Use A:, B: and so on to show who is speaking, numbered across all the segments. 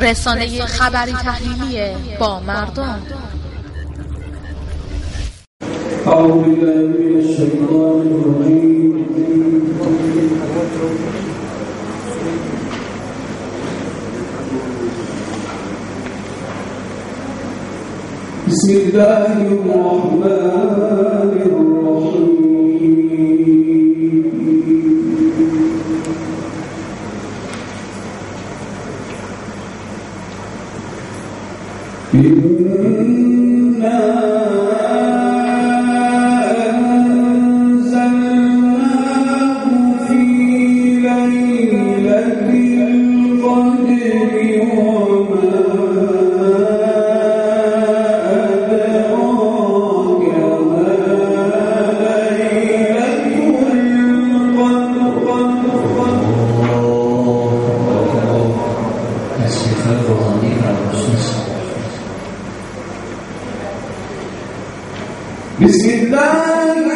A: رسانه خبری تحلیلی با مردم.
B: e بسم الله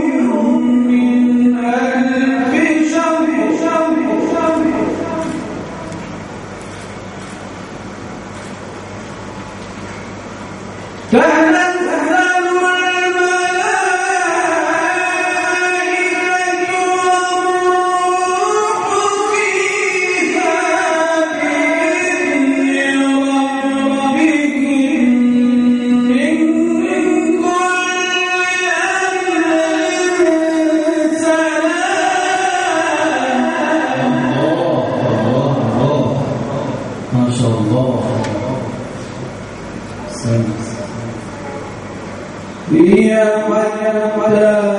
B: ما
C: شاء الله.
B: سنة
C: يا
B: من يا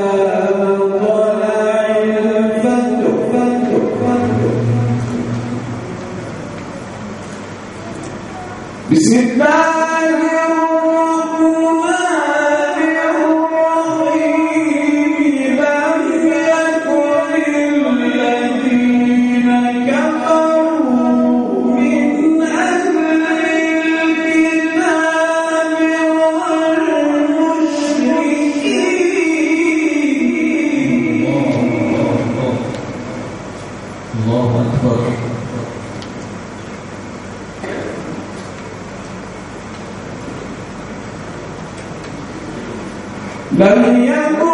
B: لم يكن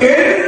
B: Él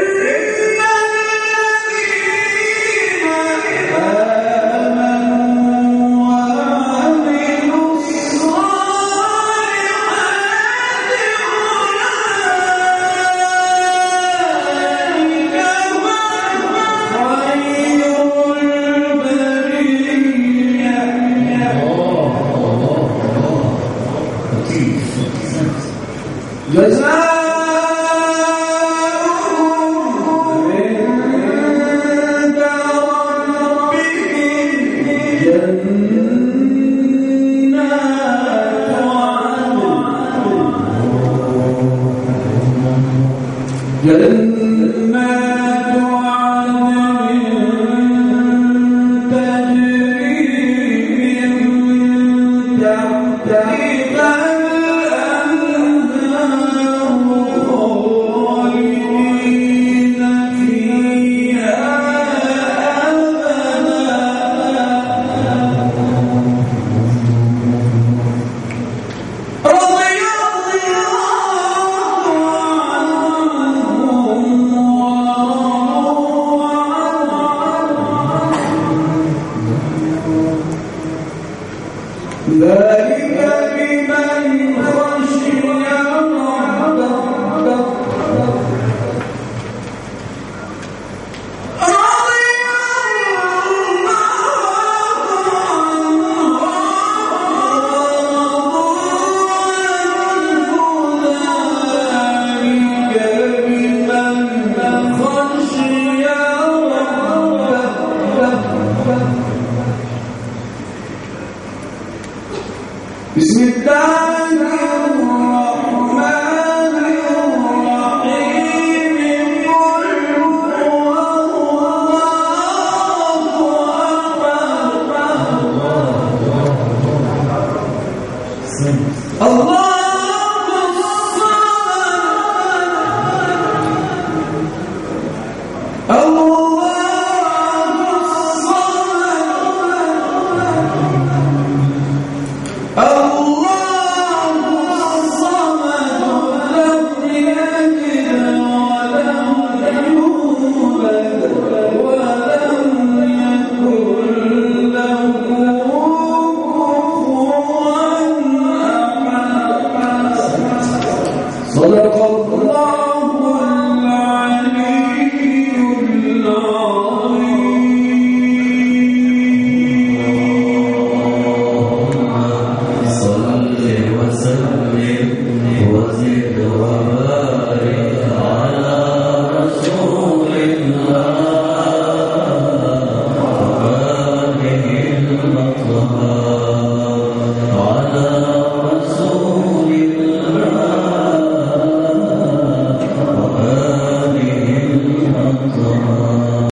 B: جنة Bismillah. Oh.